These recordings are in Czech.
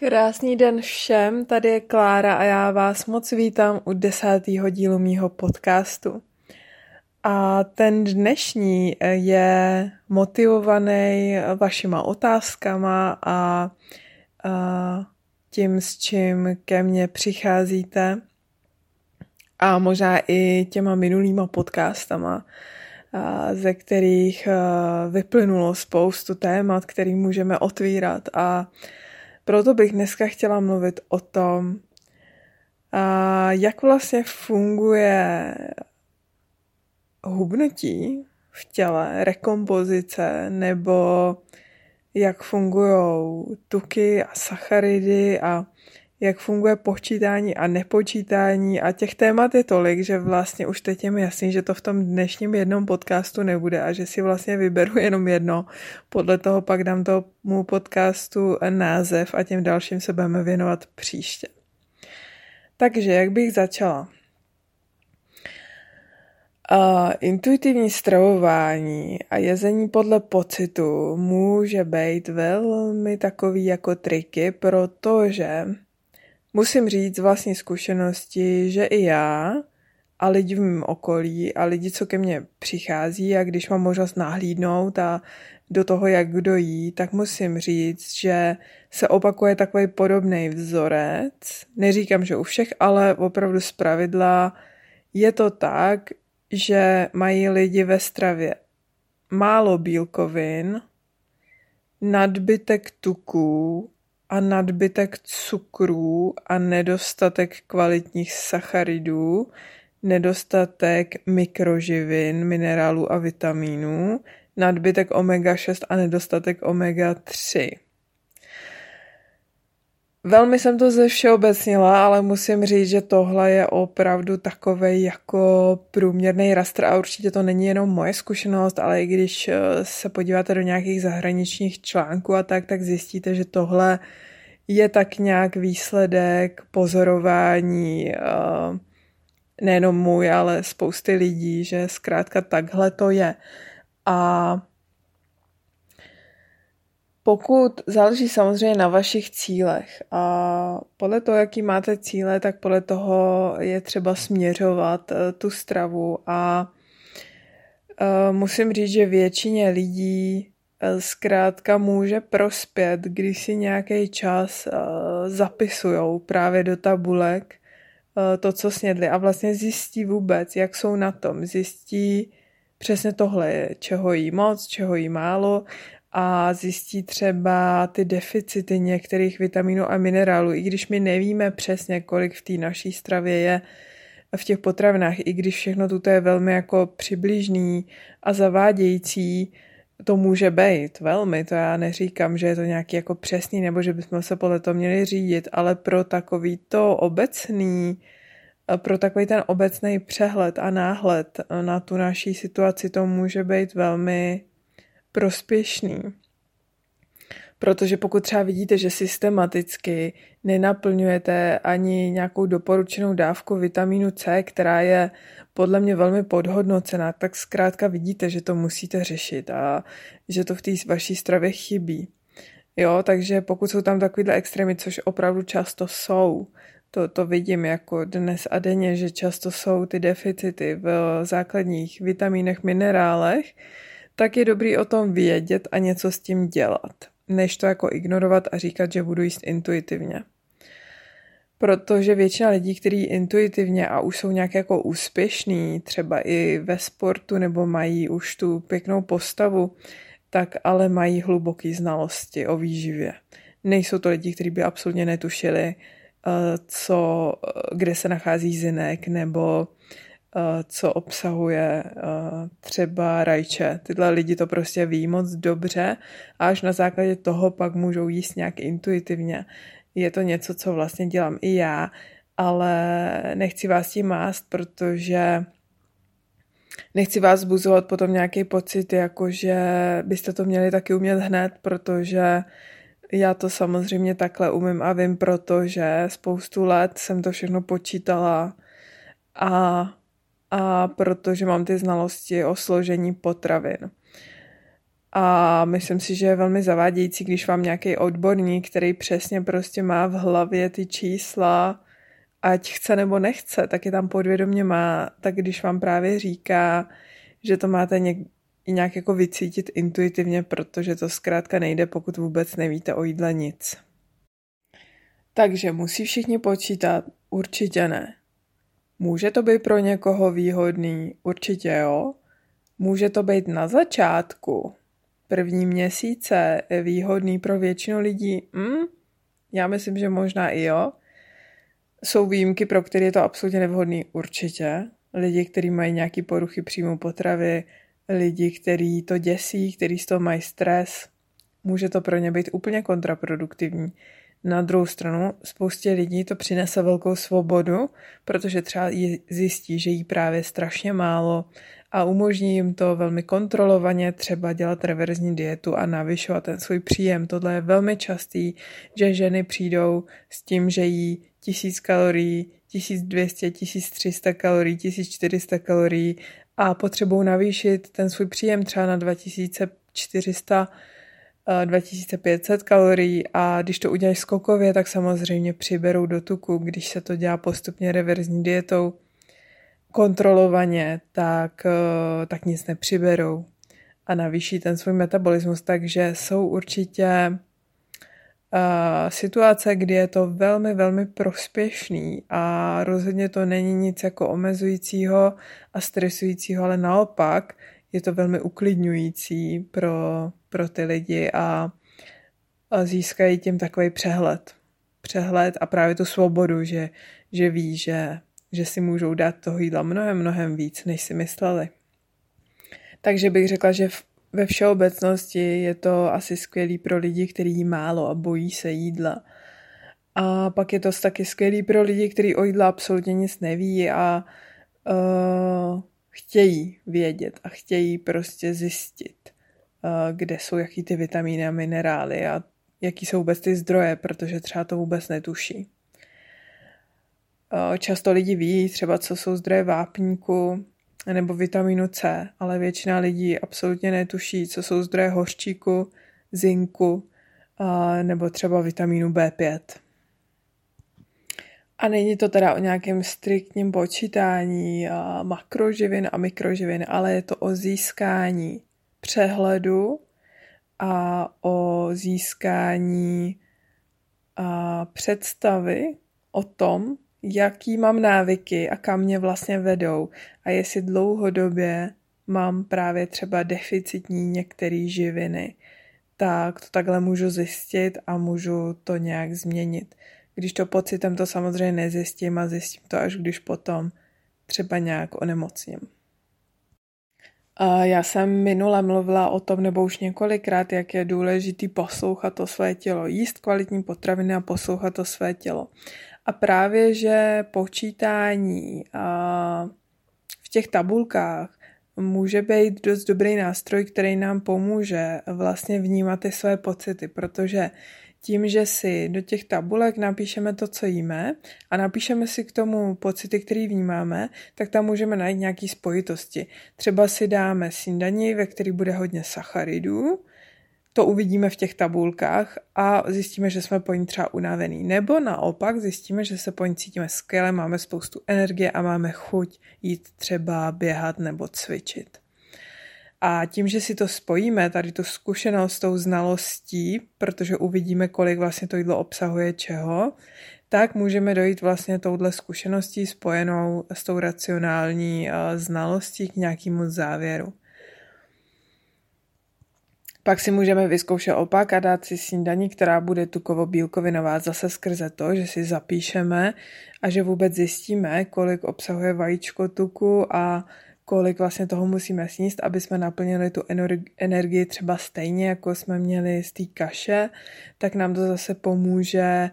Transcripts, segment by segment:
Krásný den všem, tady je Klára a já vás moc vítám u desátého dílu mýho podcastu. A ten dnešní je motivovaný vašima otázkama a, a tím, s čím ke mně přicházíte a možná i těma minulýma podcastama, ze kterých vyplynulo spoustu témat, který můžeme otvírat a proto bych dneska chtěla mluvit o tom, jak vlastně funguje hubnutí v těle, rekompozice, nebo jak fungují tuky a sacharidy a jak funguje počítání a nepočítání a těch témat je tolik, že vlastně už teď je mi jasný, že to v tom dnešním jednom podcastu nebude a že si vlastně vyberu jenom jedno. Podle toho pak dám tomu podcastu název a těm dalším se budeme věnovat příště. Takže jak bych začala? Uh, intuitivní stravování a jezení podle pocitu může být velmi takový jako triky, protože musím říct z vlastní zkušenosti, že i já a lidi v mém okolí a lidi, co ke mně přichází a když mám možnost nahlídnout a do toho, jak kdo jí, tak musím říct, že se opakuje takový podobný vzorec. Neříkám, že u všech, ale opravdu z pravidla je to tak, že mají lidi ve stravě málo bílkovin, nadbytek tuků a nadbytek cukrů a nedostatek kvalitních sacharidů, nedostatek mikroživin, minerálů a vitamínů, nadbytek omega-6 a nedostatek omega-3. Velmi jsem to ze všeobecnila, ale musím říct, že tohle je opravdu takový jako průměrný rastr a určitě to není jenom moje zkušenost, ale i když eh, se podíváte do nějakých zahraničních článků a tak, tak zjistíte, že tohle je tak nějak výsledek pozorování eh, nejenom můj, ale spousty lidí, že zkrátka takhle to je. A pokud záleží samozřejmě na vašich cílech a podle toho, jaký máte cíle, tak podle toho je třeba směřovat eh, tu stravu a uh, musím říct, že většině lidí uh, zkrátka může prospět, když si nějaký čas zapisujou právě do tabulek to, co snědli a vlastně zjistí vůbec, jak jsou na tom. Zjistí přesně tohle, čeho jí moc, čeho jí málo a zjistí třeba ty deficity některých vitaminů a minerálů, i když my nevíme přesně, kolik v té naší stravě je v těch potravinách, i když všechno tuto je velmi jako přibližný a zavádějící, to může být velmi, to já neříkám, že je to nějaký jako přesný, nebo že bychom se podle toho měli řídit, ale pro takový to obecný, pro takový ten obecný přehled a náhled na tu naší situaci to může být velmi prospěšný. Protože pokud třeba vidíte, že systematicky nenaplňujete ani nějakou doporučenou dávku vitamínu C, která je podle mě velmi podhodnocená, tak zkrátka vidíte, že to musíte řešit a že to v té vaší stravě chybí. Jo, takže pokud jsou tam takovýhle extrémy, což opravdu často jsou, to, to vidím jako dnes a denně, že často jsou ty deficity v základních vitamínech, minerálech, tak je dobrý o tom vědět a něco s tím dělat, než to jako ignorovat a říkat, že budu jíst intuitivně. Protože většina lidí, kteří intuitivně a už jsou nějak jako úspěšní, třeba i ve sportu nebo mají už tu pěknou postavu, tak ale mají hluboké znalosti o výživě. Nejsou to lidi, kteří by absolutně netušili, eh, co, eh, kde se nachází zinek nebo co obsahuje eh, třeba rajče. Tyhle lidi to prostě ví moc dobře a až na základě toho pak můžou jíst nějak intuitivně. Je to něco, co vlastně dělám i já, ale nechci vás tím mást, protože nechci vás zbuzovat potom nějaký pocit, jako že byste to měli taky umět hned, protože já to samozřejmě takhle umím a vím, protože spoustu let jsem to všechno počítala a a protože mám ty znalosti o složení potravin. A myslím si, že je velmi zavádějící, když vám nějaký odborník, který přesně prostě má v hlavě ty čísla, ať chce nebo nechce, tak je tam podvědomě má, tak když vám právě říká, že to máte něk, nějak jako vycítit intuitivně, protože to zkrátka nejde, pokud vůbec nevíte o jídle nic. Takže musí všichni počítat? Určitě ne. Může to být pro někoho výhodný? Určitě jo. Může to být na začátku, první měsíce, výhodný pro většinu lidí? Hm? Já myslím, že možná i jo. Jsou výjimky, pro které je to absolutně nevhodný? Určitě. Lidi, kteří mají nějaké poruchy příjmu potravy, lidi, kteří to děsí, kteří z toho mají stres, může to pro ně být úplně kontraproduktivní. Na druhou stranu, spoustě lidí to přinese velkou svobodu, protože třeba zjistí, že jí právě strašně málo a umožní jim to velmi kontrolovaně třeba dělat reverzní dietu a navyšovat ten svůj příjem. Tohle je velmi častý, že ženy přijdou s tím, že jí 1000 kalorií, 1200, 1300 kalorií, 1400 kalorií a potřebují navýšit ten svůj příjem třeba na 2400 2500 kalorií a když to uděláš skokově, tak samozřejmě přiberou do tuku. Když se to dělá postupně reverzní dietou, kontrolovaně, tak, eh, tak nic nepřiberou a navýší ten svůj metabolismus. Takže jsou určitě uh, situace, kdy je to velmi, velmi prospěšný a rozhodně to není nic jako omezujícího a stresujícího, ale naopak je to velmi uklidňující pro, pro ty lidi a, a získají tím takový přehled. Přehled a právě tu svobodu, že, že ví, že, že si můžou dát toho jídla mnohem, mnohem víc, než si mysleli. Takže bych řekla, že v, ve všeobecnosti je to asi skvělý pro lidi, kteří jí málo a bojí se jídla. A pak je to taky skvělý pro lidi, kteří o jídla absolutně nic neví a uh, chtějí vědět a chtějí prostě zjistit, kde jsou jaký ty vitamíny a minerály a jaký jsou vůbec ty zdroje, protože třeba to vůbec netuší. Uh, často lidi ví třeba, co jsou zdroje vápníku nebo vitamínu C, ale většina lidí absolutně netuší, co jsou zdroje hořčíku, zinku nebo třeba vitamínu B5. A není to teda o nějakém striktním počítání makroživin a mikroživin, ale je to o získání přehledu a o získání a představy o tom, jaký mám návyky a kam mě vlastně vedou a jestli dlouhodobě mám právě třeba deficitní některé živiny, tak to takhle můžu zjistit a můžu to nějak změnit. Když to pocitem to samozřejmě nezjistím a zjistím to až když potom třeba nějak onemocním. Já jsem minule mluvila o tom, nebo už několikrát, jak je důležitý poslouchat to své tělo, jíst kvalitní potraviny a poslouchat to své tělo. A právě, že počítání v těch tabulkách může být dost dobrý nástroj, který nám pomůže vlastně vnímat ty své pocity, protože tím, že si do těch tabulek napíšeme to, co jíme a napíšeme si k tomu pocity, který vnímáme, tak tam můžeme najít nějaké spojitosti. Třeba si dáme snídaní, ve který bude hodně sacharidů, to uvidíme v těch tabulkách a zjistíme, že jsme po ní třeba unavený. Nebo naopak zjistíme, že se po ní cítíme skvěle, máme spoustu energie a máme chuť jít třeba běhat nebo cvičit. A tím, že si to spojíme, tady tu zkušenost s tou znalostí, protože uvidíme, kolik vlastně to jídlo obsahuje čeho, tak můžeme dojít vlastně touhle zkušeností spojenou s tou racionální eh, znalostí k nějakému závěru. Pak si můžeme vyzkoušet opak a dát si snídaní, která bude tukovo-bílkovinová zase skrze to, že si zapíšeme a že vůbec zjistíme, kolik obsahuje vajíčko tuku a kolik vlastně toho musíme sníst, aby jsme naplnili tu energii třeba stejně, jako jsme měli z té kaše, tak nám to zase pomůže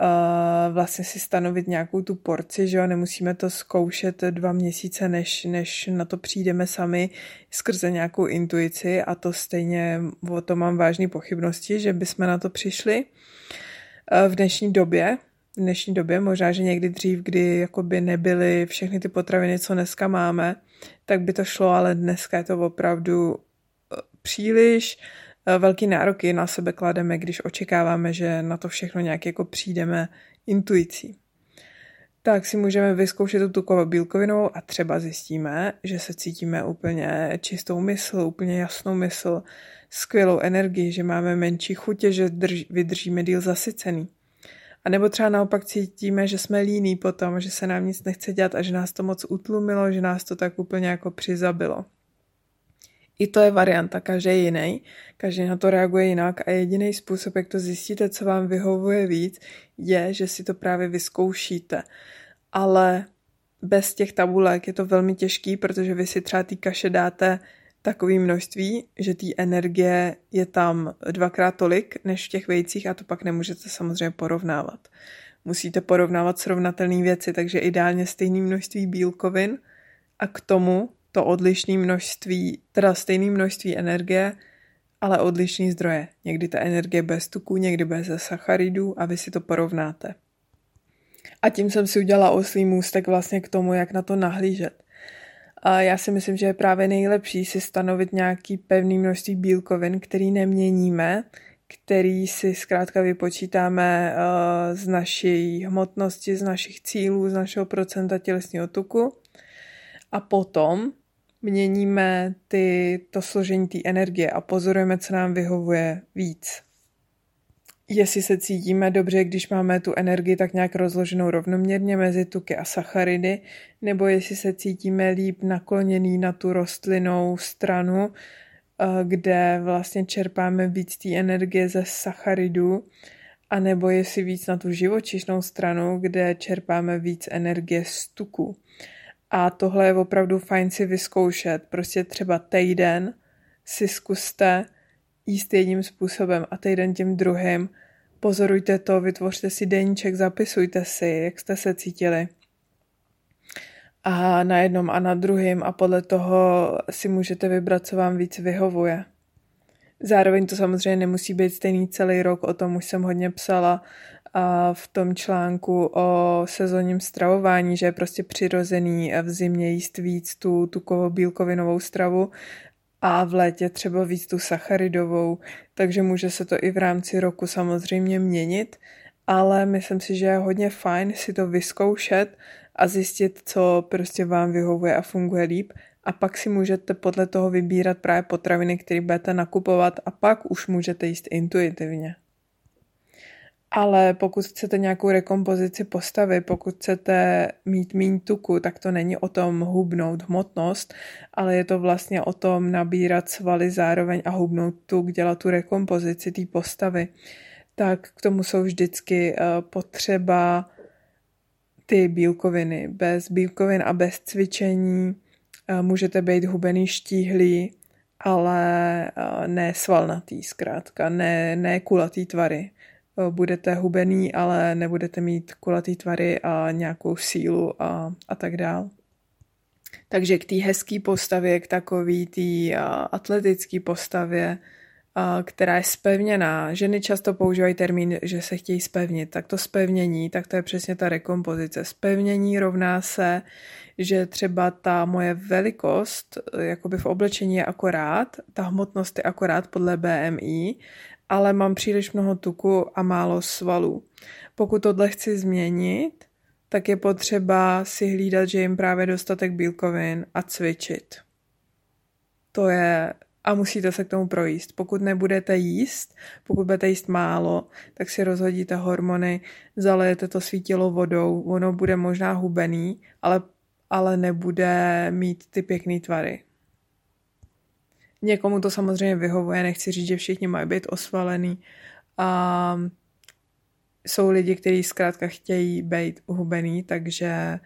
uh, vlastně si stanovit nějakou tu porci, že jo, nemusíme to zkoušet dva měsíce, než, než na to přijdeme sami skrze nějakou intuici a to stejně o to mám vážné pochybnosti, že bychom na to přišli. Uh, v dnešní době, v dnešní době, možná, že někdy dřív, kdy jakoby nebyly všechny ty potraviny, co dneska máme, tak by to šlo, ale dneska je to opravdu příliš eh, velký nároky na sebe klademe, když očekáváme, že na to všechno nějak jako přijdeme intuicí. Tak si můžeme vyzkoušet tu tukovou bílkovinou a třeba zjistíme, že se cítíme úplně čistou mysl, úplně jasnou mysl, skvělou energii, že máme menší chutě, že drž, vydržíme díl zasycený. A nebo třeba naopak cítíme, že jsme líní potom, že se nám nic nechce dělat a že nás to moc utlumilo, že nás to tak úplně jako přizabilo. I to je varianta, každý je jiný, každý na to reaguje jinak a jediný způsob, jak to zjistíte, co vám vyhovuje víc, je, že si to právě vyzkoušíte. Ale bez těch tabulek je to velmi těžký, protože vy si třeba ty kaše dáte takové množství, že té energie je tam dvakrát tolik než v těch vejcích a to pak nemůžete samozřejmě porovnávat. Musíte porovnávat srovnatelné věci, takže ideálně stejné množství bílkovin a k tomu to odlišné množství, teda stejné množství energie, ale odlišný zdroje. Někdy ta energie bez tuku, někdy bez sacharidů a vy si to porovnáte. A tím jsem si udělala oslý můstek vlastně k tomu, jak na to nahlížet. A já si myslím, že je právě nejlepší si stanovit nějaký pevný množství bílkovin, který neměníme, který si zkrátka vypočítáme uh, z naší hmotnosti, z našich cílů, z našeho procenta tělesního tuku. A potom měníme ty, to složení té energie a pozorujeme, co nám vyhovuje víc jestli se cítíme dobře, když máme tu energii tak nějak rozloženou rovnoměrně mezi tuky a sacharidy, nebo jestli se cítíme líp nakloněný na tu rostlinou stranu, eh, kde vlastně čerpáme víc té energie ze sacharidů, a nebo jestli víc na tu živočišnou stranu, kde čerpáme víc energie z tuku. A tohle je opravdu fajn si vyzkoušet. Prostě třeba týden si zkuste jíst jedním způsobem a týden tím druhým. Pozorujte to, vytvořte si deníček, zapisujte si, jak jste se cítili. A na jednom a na druhém a podle toho si můžete vybrat, co vám víc vyhovuje. Zároveň to samozřejmě nemusí být stejný celý rok, o tom už jsem hodně psala a v tom článku o sezónním stravování, že je prostě přirozený v zimě jíst víc tu tukovo-bílkovinovou stravu a v létě třeba víc tu sacharidovou, takže může se to i v rámci roku samozřejmě měnit, ale myslím si, že je hodně fajn si to vyzkoušet a zjistit, co prostě vám vyhovuje a funguje líp a pak si můžete podle toho vybírat právě potraviny, které budete nakupovat a pak už můžete jíst intuitivně. Ale pokud chcete nějakou rekompozici postavy, pokud chcete mít méně tuku, tak to není o tom hubnout hmotnost, ale je to vlastně o tom nabírat svaly zároveň a hubnout tuk, dělat tu rekompozici té postavy. Tak k tomu jsou vždycky uh, potřeba ty bílkoviny. Bez bílkovin a bez cvičení uh, můžete být hubený štíhlý, ale uh, ne svalnatý zkrátka, ne, ne kulatý tvary budete hubený, ale nebudete mít kulatý tvary a nějakou sílu a, a tak dál. Takže k té hezké postavě, k takový té atletické postavě, a, která je spevněná. Ženy často používají termín, že se chtějí spevnit. Tak to spevnění, tak to je přesně ta rekompozice. Spevnění rovná se, že třeba ta moje velikost jakoby v oblečení je akorát, ta hmotnost je akorát podle BMI ale mám příliš mnoho tuku a málo svalů. Pokud tohle chci změnit, tak je potřeba si hlídat, že jim právě dostatek bílkovin a cvičit. To je a musíte se k tomu projíst. Pokud nebudete jíst, pokud budete jíst málo, tak si rozhodíte hormony, zalejete to svítilo vodou, ono bude možná hubený, ale, ale nebude mít ty pěkné tvary. Někomu to samozřejmě vyhovuje, nechci říct, že všichni mají být osvalený. A jsou lidi, kteří zkrátka chtějí být uhubený, takže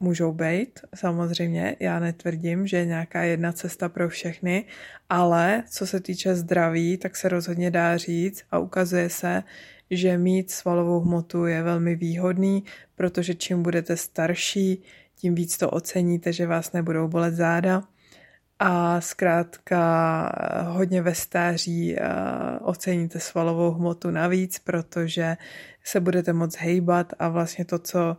můžou být, samozřejmě. Já netvrdím, že je nějaká jedna cesta pro všechny, ale co se týče zdraví, tak se rozhodně dá říct a ukazuje se, že mít svalovou hmotu je velmi výhodný, protože čím budete starší, tím víc to oceníte, že vás nebudou bolet záda a zkrátka eh, hodně ve stáří eh, oceníte svalovou hmotu navíc, protože se budete moc hejbat a vlastně to, co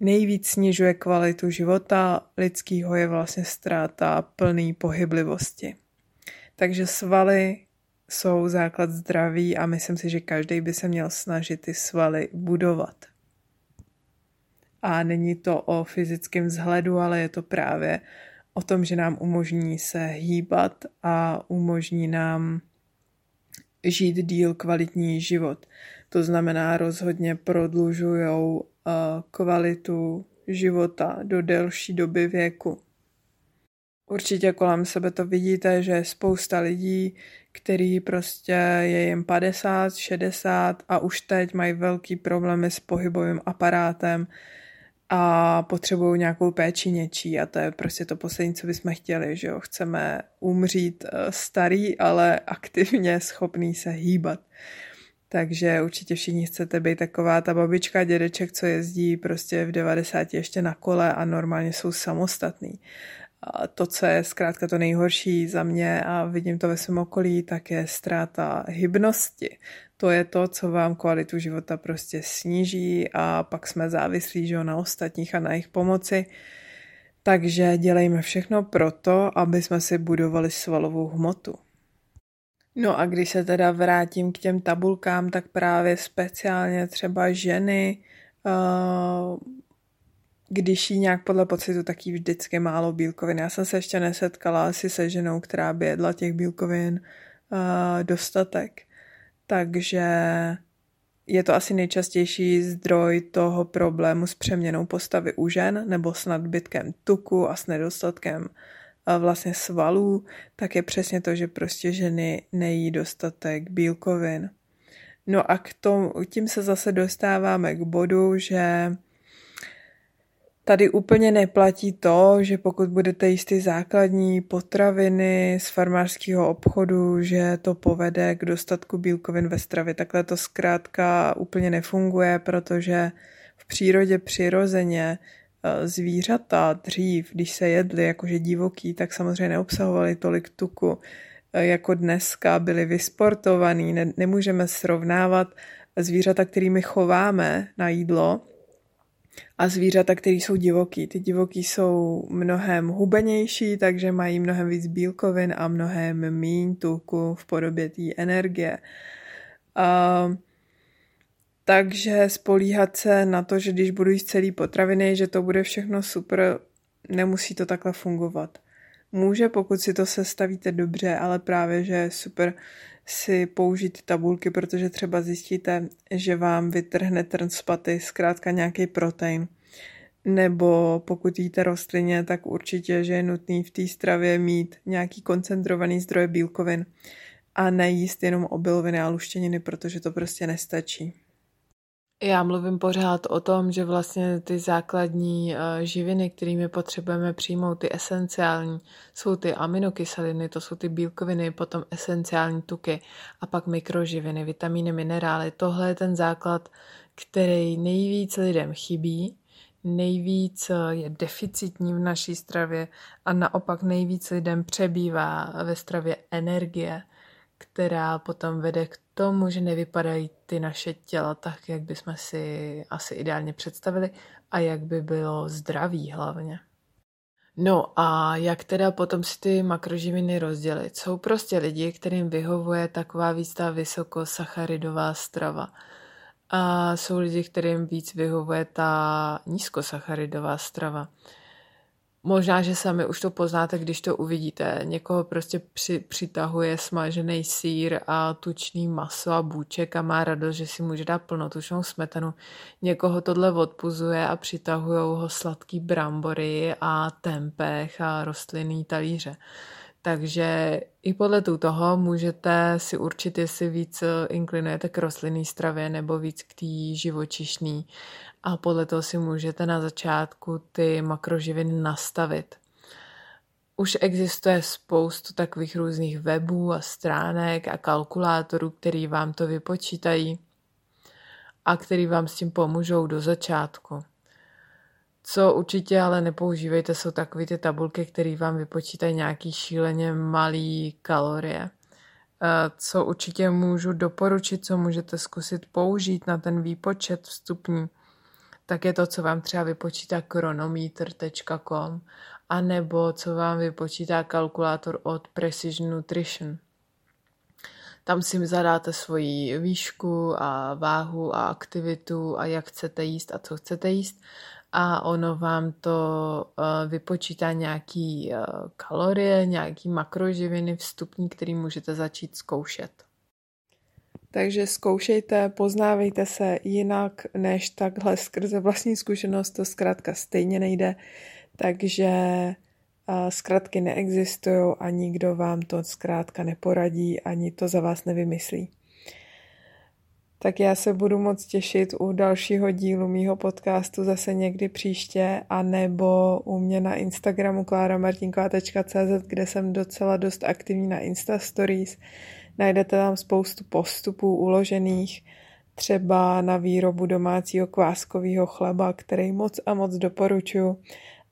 nejvíc snižuje kvalitu života lidského, je vlastně ztráta plný pohyblivosti. Takže svaly jsou základ zdraví a myslím si, že každý by se měl snažit ty svaly budovat. A není to o fyzickém vzhledu, ale je to právě o tom, že nám umožní se hýbat a umožní nám žít díl kvalitní život. To znamená, rozhodně prodlužují uh, kvalitu života do delší doby věku. Určitě kolem sebe to vidíte, že je spousta lidí, který prostě je jim 50, 60 a už teď mají velký problémy s pohybovým aparátem a potřebují nějakou péči něčí a to je prostě to poslední, co bychom chtěli, že jo. Chceme umřít eh, starý, ale aktivně schopný se hýbat. Takže určitě všichni chcete být taková ta babička, dědeček, co jezdí prostě v 90 ještě na kole a normálně jsou samostatný. A to, co je zkrátka to nejhorší za mě a vidím to ve svém okolí, tak je ztráta hybnosti. To je to, co vám kvalitu života prostě sníží a pak jsme závislí že, na ostatních a na jejich pomoci. Takže dělejme všechno proto, aby jsme si budovali svalovou hmotu. No a když se teda vrátím k těm tabulkám, tak právě speciálně třeba ženy, uh, když jí nějak podle pocitu, tak jí vždycky málo bílkovin. Já jsem se ještě nesetkala asi se ženou, která by jedla těch bílkovin uh, dostatek. Takže je to asi nejčastější zdroj toho problému s přeměnou postavy u žen nebo s nadbytkem tuku a s nedostatkem vlastně svalů, tak je přesně to, že prostě ženy nejí dostatek bílkovin. No a k tomu, tím se zase dostáváme k bodu, že Tady úplně neplatí to, že pokud budete jíst ty základní potraviny z farmářského obchodu, že to povede k dostatku bílkovin ve stravě. Takhle to zkrátka úplně nefunguje, protože v přírodě přirozeně eh, zvířata dřív, když se jedli jakože divoký, tak samozřejmě neobsahovali tolik tuku eh, jako dneska, byli vysportovaný. Ne, nemůžeme srovnávat zvířata, kterými chováme na jídlo, a zvířata, které jsou divoký. Ty divoký jsou mnohem hubenější, takže mají mnohem víc bílkovin a mnohem méně tuku v podobě té energie. Uh, takže spolíhat se na to, že když budu jíst celý potraviny, že to bude všechno super, nemusí to takhle fungovat. Může, pokud si to sestavíte dobře, ale právě, že je super si použít tabulky, protože třeba zjistíte, že vám vytrhne trn z paty, zkrátka nějaký protein. Nebo pokud jíte rostlině, tak určitě, že je nutný v té stravě mít nějaký koncentrovaný zdroj bílkovin a nejíst jenom obiloviny a luštěniny, protože to prostě nestačí. Já mluvím pořád o tom, že vlastně ty základní eh, živiny, kterými potřebujeme přijmout, ty esenciální, jsou ty aminokyseliny, to jsou ty bílkoviny, potom esenciální tuky a pak mikroživiny, vitamíny, minerály. Tohle je ten základ, který nejvíc lidem chybí, nejvíc eh, je deficitní v naší stravě a naopak nejvíc lidem přebývá ve stravě energie, která potom vede k tomu, že nevypadají ty naše těla tak, jak bychom si asi ideálně představili a jak by bylo zdraví hlavně. No a jak teda potom si ty makroživiny rozdělit? Jsou prostě lidi, kterým vyhovuje taková víc ta vysokosacharidová strava. A jsou lidi, kterým víc vyhovuje ta nízkosacharidová strava. Možná, že sami už to poznáte, když to uvidíte. Někoho prostě při, přitahuje smažený sír a tučný maso a bůček a má radost, že si může dát plnotučnou smetanu. Někoho tohle odpuzuje a přitahují ho sladký brambory a tempeh a rostlinný talíře. Takže i podle toho můžete si určit, jestli víc inklinujete k rostlinný stravě nebo víc k té živočišný a podle toho si můžete na začátku ty makroživiny nastavit. Už existuje spoustu takových různých webů a stránek a kalkulátorů, který vám to vypočítají a který vám s tím pomůžou do začátku. Co určitě ale nepoužívejte, jsou takové ty tabulky, které vám vypočítají nějaký šíleně malý kalorie. Eh, co určitě můžu doporučit, co můžete zkusit použít na ten výpočet vstupní, tak je to, co vám třeba vypočítá chronometer.com a nebo co vám vypočítá kalkulátor od Precision Nutrition. Tam si zadáte svoji výšku a váhu a aktivitu a jak chcete jíst a co chcete jíst a ono vám to uh, vypočítá nějaký uh, kalorie, nějaký makroživiny vstupní, který můžete začít zkoušet. Takže zkoušejte, poznávejte se jinak než takhle skrze vlastní zkušenost, to zkrátka stejně nejde, takže zkrátky neexistují a nikdo vám to zkrátka neporadí, ani to za vás nevymyslí. Tak já se budu moc těšit u dalšího dílu mýho podcastu zase někdy příště, a nebo u mě na Instagramu klaramartinková.cz, kde jsem docela dost aktivní na Insta Stories. Najdete tam spoustu postupů uložených, třeba na výrobu domácího kváskového chleba, který moc a moc doporučuji,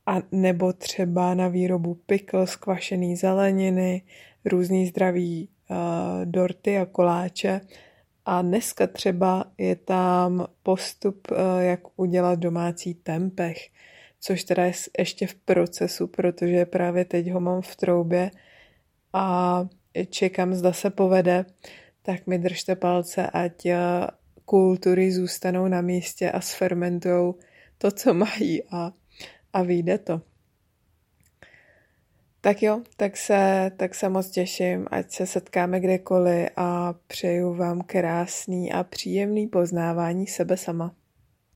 a nebo třeba na výrobu pickles, kvašený zeleniny, různý zdravý uh, dorty a koláče. A dneska třeba je tam postup, uh, jak udělat domácí tempeh, což teda je ještě v procesu, protože právě teď ho mám v troubě a čekám, zda se povede, tak mi držte palce, ať uh, kultury zůstanou na místě a sfermentujou to, co mají a a vyjde to. Tak jo, tak se, tak se moc těším, ať se setkáme kdekoliv a přeju vám krásný a příjemný poznávání sebe sama.